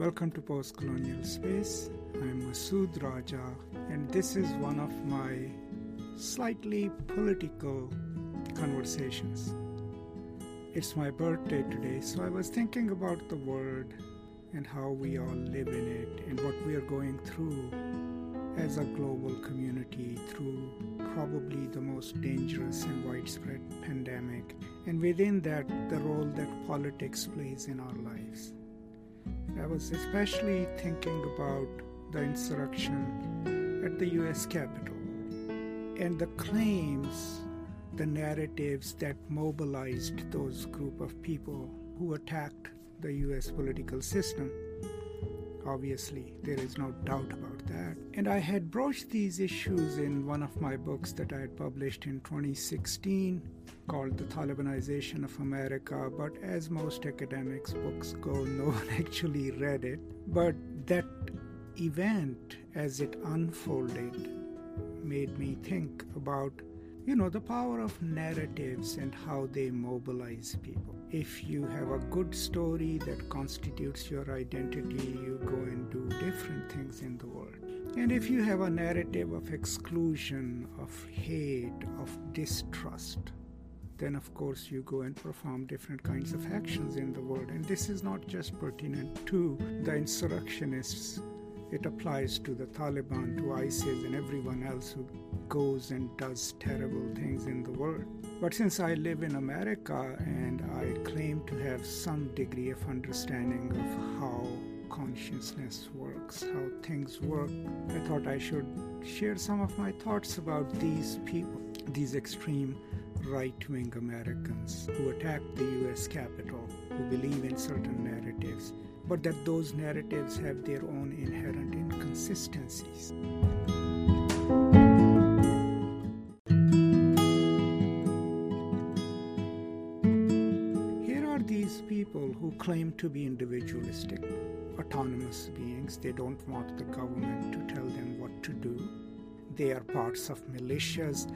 Welcome to Post Colonial Space. I'm Masood Raja, and this is one of my slightly political conversations. It's my birthday today, so I was thinking about the world and how we all live in it and what we are going through as a global community through probably the most dangerous and widespread pandemic, and within that, the role that politics plays in our lives. I was especially thinking about the insurrection at the US Capitol and the claims, the narratives that mobilized those group of people who attacked the US political system. Obviously, there is no doubt about that. And I had broached these issues in one of my books that I had published in 2016 called The Talibanization of America. But as most academics' books go, no one actually read it. But that event, as it unfolded, made me think about you know, the power of narratives and how they mobilize people. If you have a good story that constitutes your identity, you go and do different things in the world. And if you have a narrative of exclusion, of hate, of distrust, then of course you go and perform different kinds of actions in the world. And this is not just pertinent to the insurrectionists it applies to the Taliban, to ISIS, and everyone else who goes and does terrible things in the world. But since I live in America and I claim to have some degree of understanding of how consciousness works, how things work, I thought I should share some of my thoughts about these people, these extreme right wing Americans who attack the US Capitol, who believe in certain narratives but that those narratives have their own inherent inconsistencies. Here are these people who claim to be individualistic, autonomous beings. They don't want the government to tell them what to do. They are parts of militias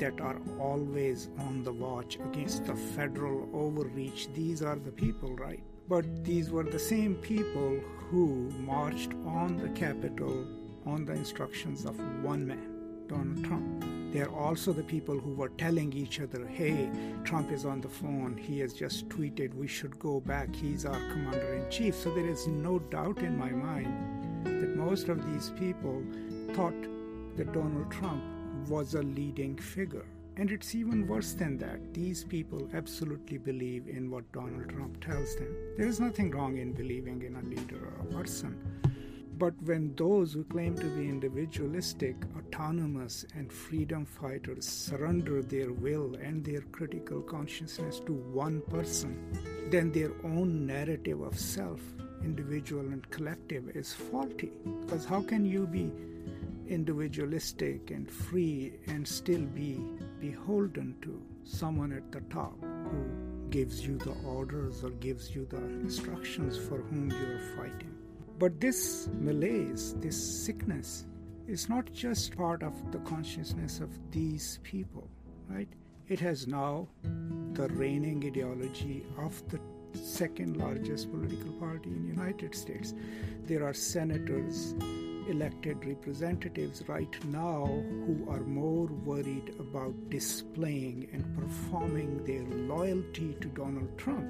that are always on the watch against the federal overreach. These are the people, right? But these were the same people who marched on the Capitol on the instructions of one man, Donald Trump. They are also the people who were telling each other, hey, Trump is on the phone. He has just tweeted we should go back. He's our commander in chief. So there is no doubt in my mind that most of these people thought that Donald Trump was a leading figure. And it's even worse than that. These people absolutely believe in what Donald Trump tells them. There is nothing wrong in believing in a leader or a person. But when those who claim to be individualistic, autonomous, and freedom fighters surrender their will and their critical consciousness to one person, then their own narrative of self, individual and collective, is faulty. Because how can you be individualistic and free and still be beholden to someone at the top who gives you the orders or gives you the instructions for whom you are fighting. But this malaise, this sickness, is not just part of the consciousness of these people, right? It has now the reigning ideology of the second largest political party in the United States. There are senators elected representatives right now who are more worried about displaying and performing their loyalty to Donald Trump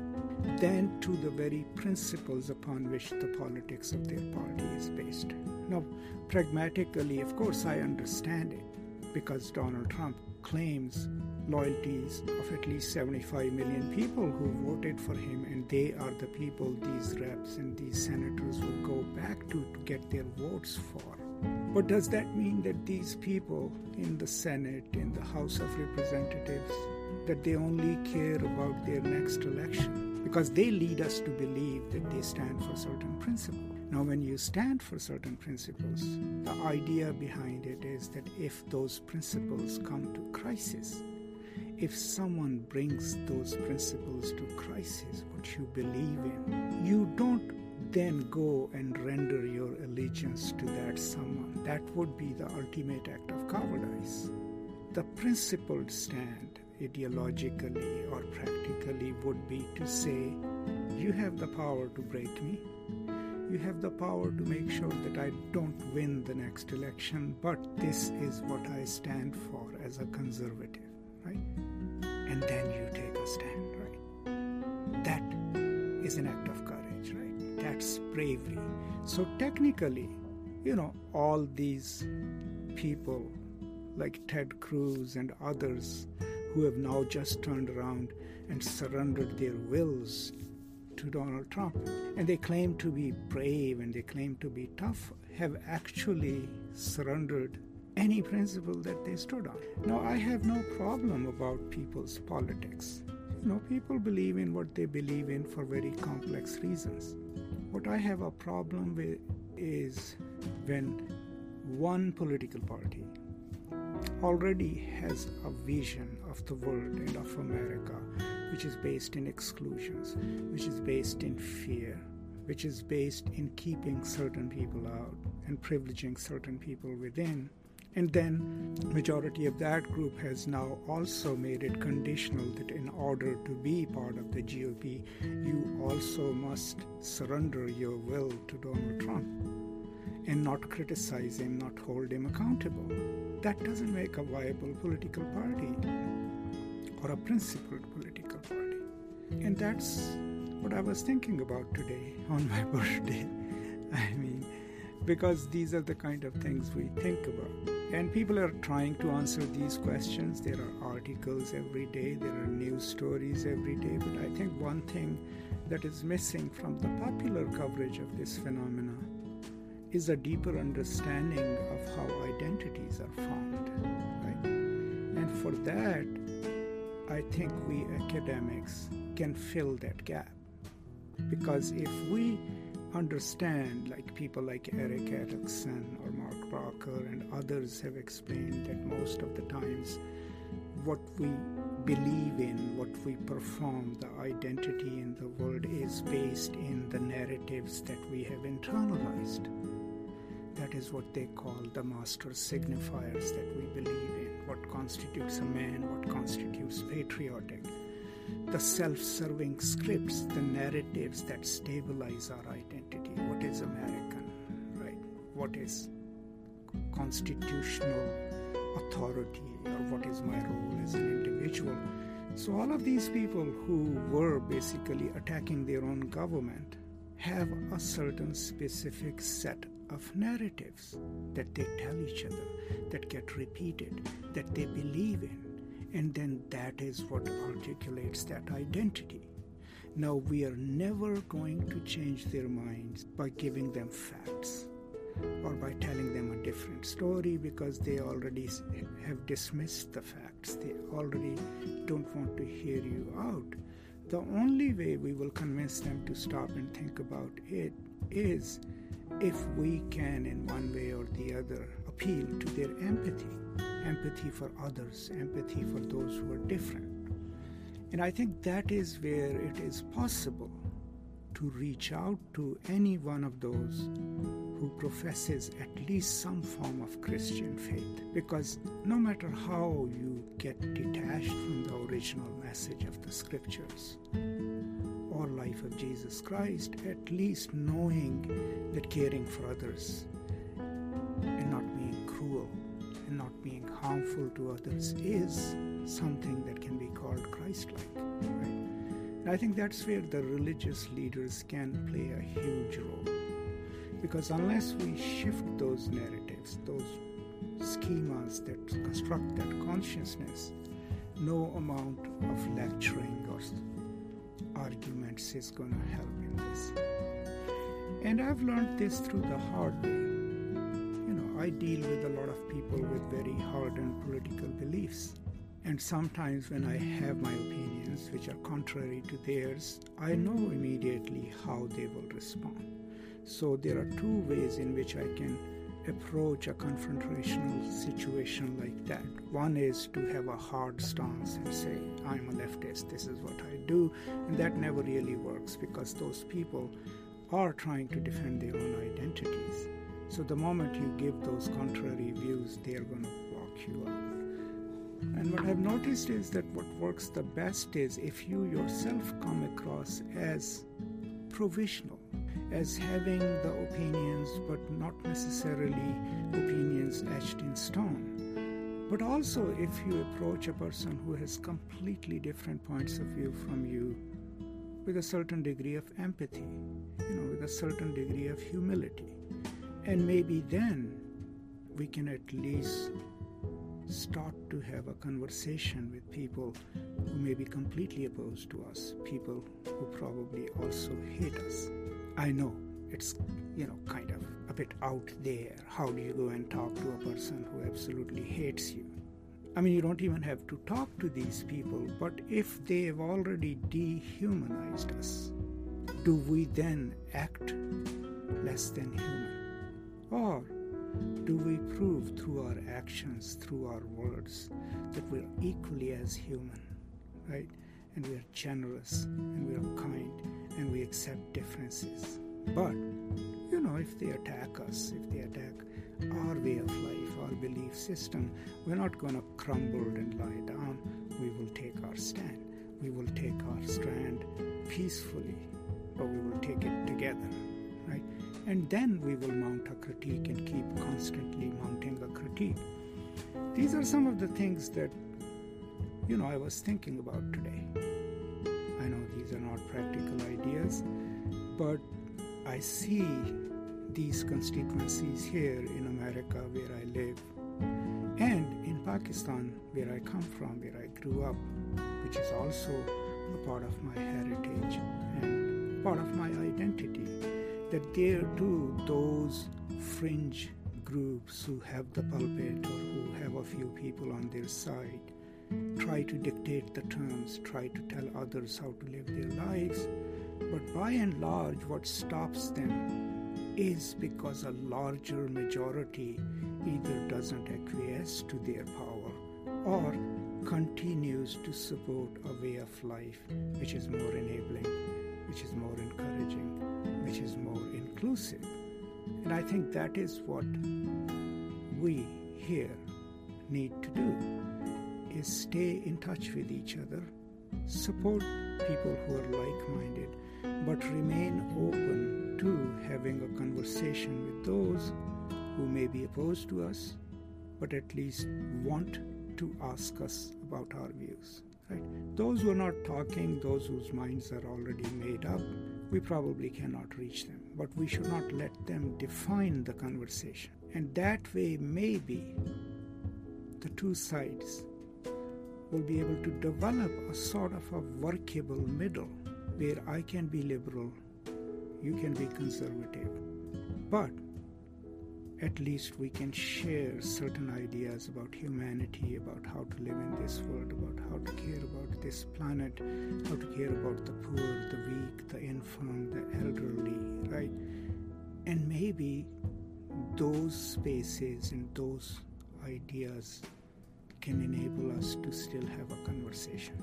than to the very principles upon which the politics of their party is based. Now, pragmatically, of course, I understand it because Donald Trump claims loyalties of at least 75 million people who voted for him, and they are the people these reps and these senators will go back to to get their votes for. But does that mean that these people in the Senate, in the House of Representatives, that they only care about their next election? Because they lead us to believe that they stand for certain principles. Now, when you stand for certain principles, the idea behind it is that if those principles come to crisis, if someone brings those principles to crisis, what you believe in, you don't then go and render your allegiance to that someone. That would be the ultimate act of cowardice. The principled stand, ideologically or practically, would be to say, You have the power to break me. you have the power to make sure that I don't win the next election, but this is what I stand for as a conservative? And then you take a stand, right? That is an act of courage, right? That's bravery. So technically, you know, all these people like Ted Cruz and others who have now just turned around and surrendered their wills to Donald Trump. And they claim to be brave and they claim to be tough, have actually surrendered any principle that they stood on. Now, I have no problem about people's politics. You know, people believe in what they believe in for very complex reasons. What I have a problem with is when one political party already has a vision of the world and of America which is based in exclusions, which is based in fear, which is based in keeping certain people out and privileging certain people within. And then majority of that group has now also made it conditional that in order to be part of the GOP, you also must surrender your will to Donald Trump and not criticize him, not hold him accountable. That doesn't make a viable political party or a principled political party. And that's what I was thinking about today on my birthday. I mean, because these are the kind of things we think about. And people are trying to answer these questions. There are articles every day, there are news stories every day. But I think one thing that is missing from the popular coverage of this phenomena is a deeper understanding of how identities are formed. Right? And for that, I think we academics can fill that gap. Because if we understand, like people like Erik Erikson or Mark Bracher and others have explained, that most of the times what we believe in, what we perform, the identity in the world is based in the narratives that we have internalized. That is what they call the master signifiers that we believe in what constitutes a man, what constitutes patriotic, the self serving scripts, the narratives that stabilize our identity. What is American, right? What is constitutional authority, or what is my role as an individual? So, all of these people who were basically attacking their own government have a certain specific set of narratives that they tell each other, that get repeated, that they believe in, and then that is what articulates that identity. Now, we are never going to change their minds by giving them facts or by telling them a different story because they already have dismissed the facts. They already don't want to hear you out. The only way we will convince them to stop and think about it is if we can, in one way or the other, appeal to their empathy empathy for others, empathy for those who are different. And I think that is where it is possible to reach out to any one of those who professes at least some form of Christian faith. Because no matter how you get detached from the original message of the scriptures, or life of Jesus Christ, at least knowing that caring for others harmful to others is something that can be called Christ like. Right? And I think that's where the religious leaders can play a huge role. Because unless we shift those narratives, those schemas that construct that consciousness, no amount of lecturing or arguments is going to help in this. And I've learned this through the hard way. I deal with a lot of people with very hardened political beliefs. And sometimes when I have my opinions, which are contrary to theirs, I know immediately how they will respond. So there are two ways in which I can approach a confrontational situation like that. One is to have a hard stance and say, I'm a leftist, this is what I do. And that never really works because those people are trying to defend their own identities. So the moment you give those contrary views, they are going to block you out. And what I've noticed is that what works the best is if you yourself come across as provisional as having the opinions, but not necessarily opinions etched in stone. But also, if you approach a person who has completely different points of view from you, with a certain degree of empathy, you know, with a certain degree of humility, and maybe then we can at least start to have a conversation with people who may be completely opposed to us, people who probably also hate us. I know it's, you know, kind of a bit out there. How do you go and talk to a person who absolutely hates you? I mean, you don't even have to talk to these people, but if they've already dehumanized us, do we then act less than human? Or do we prove through our actions, through our words, that we're equally as human, right? And we are generous and we are kind and we accept differences. But, you know, if they attack us, if they attack our way of life, our belief system, we're not going to crumble and lie down. We will take our stand. We will take our stand peacefully, but we will take it together and then we will mount a critique and keep constantly mounting a critique. These are some of the things that, you know, I was thinking about today. I know these are not practical ideas, but I see these constituencies here in America where I live and in Pakistan where I come from, where I grew up, which is also a part of my heritage and part of my identity that there too those fringe groups who have the pulpit or who have a few people on their side try to dictate the terms, try to tell others how to live their lives. But by and large, what stops them is because a larger majority either doesn't acquiesce to their power or continues to support a way of life which is more enabling, which is more encouraging, which is more inclusive. And I think that is what we here need to do is stay in touch with each other, support people who are like-minded, but remain open to having a conversation with those who may be opposed to us, but at least want to ask us about our views. Right? Those who are not talking, those whose minds are already made up, we probably cannot reach them. But we should not let them define the conversation. And that way, maybe the two sides will be able to develop a sort of a workable middle where I can be liberal, you can be conservative. But at least we can share certain ideas about humanity, about how to live in this world, about how to care about this planet, how to care about the poor, the weak, the infirm, the elderly, right? And maybe those spaces and those ideas can enable us to still have a conversation.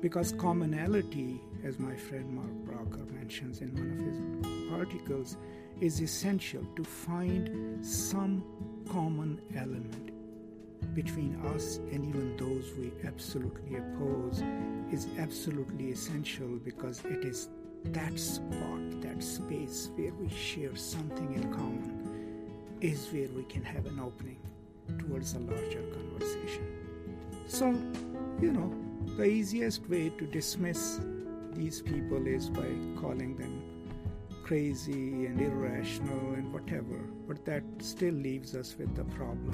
Because commonality, as my friend Mark Bracher mentions in one of his articles, is essential to find some common element between us and even those we absolutely oppose is absolutely essential because it is that spot, that space where we share something in common, is where we can have an opening towards a larger conversation. So, you know, the easiest way to dismiss these people is by calling them crazy and irrational and whatever, but that still leaves us with the problem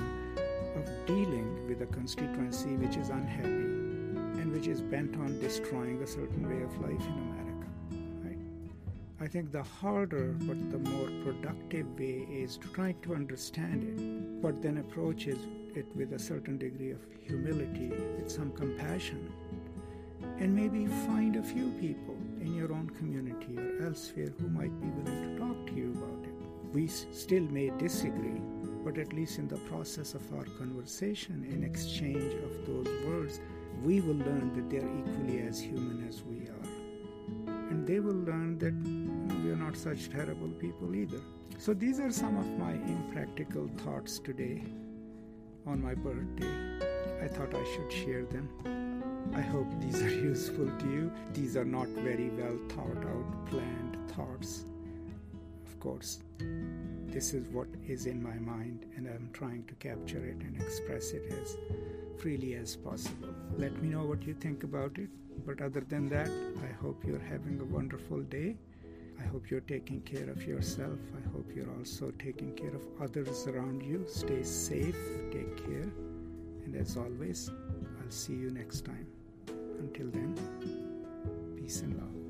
of dealing with a constituency which is unhappy and which is bent on destroying a certain way of life in America. Right? I think the harder but the more productive way is to try to understand it, but then approach it with a certain degree of humility, with some compassion, and maybe find a few people in your own community or elsewhere who might be willing to talk to you about it. We still may disagree, but at least in the process of our conversation, in exchange of those words, we will learn that they are equally as human as we are. And they will learn that we are not such terrible people either. So, these are some of my impractical thoughts today on my birthday. I thought I should share them. I hope these are useful to you. These are not very well thought out, planned thoughts. Of course, this is what is in my mind, and I'm trying to capture it and express it as freely as possible. Let me know what you think about it. But other than that, I hope you're having a wonderful day. I hope you're taking care of yourself. I hope you're also taking care of others around you. Stay safe, take care, and as always, I'll see you next time. Until then, peace and love.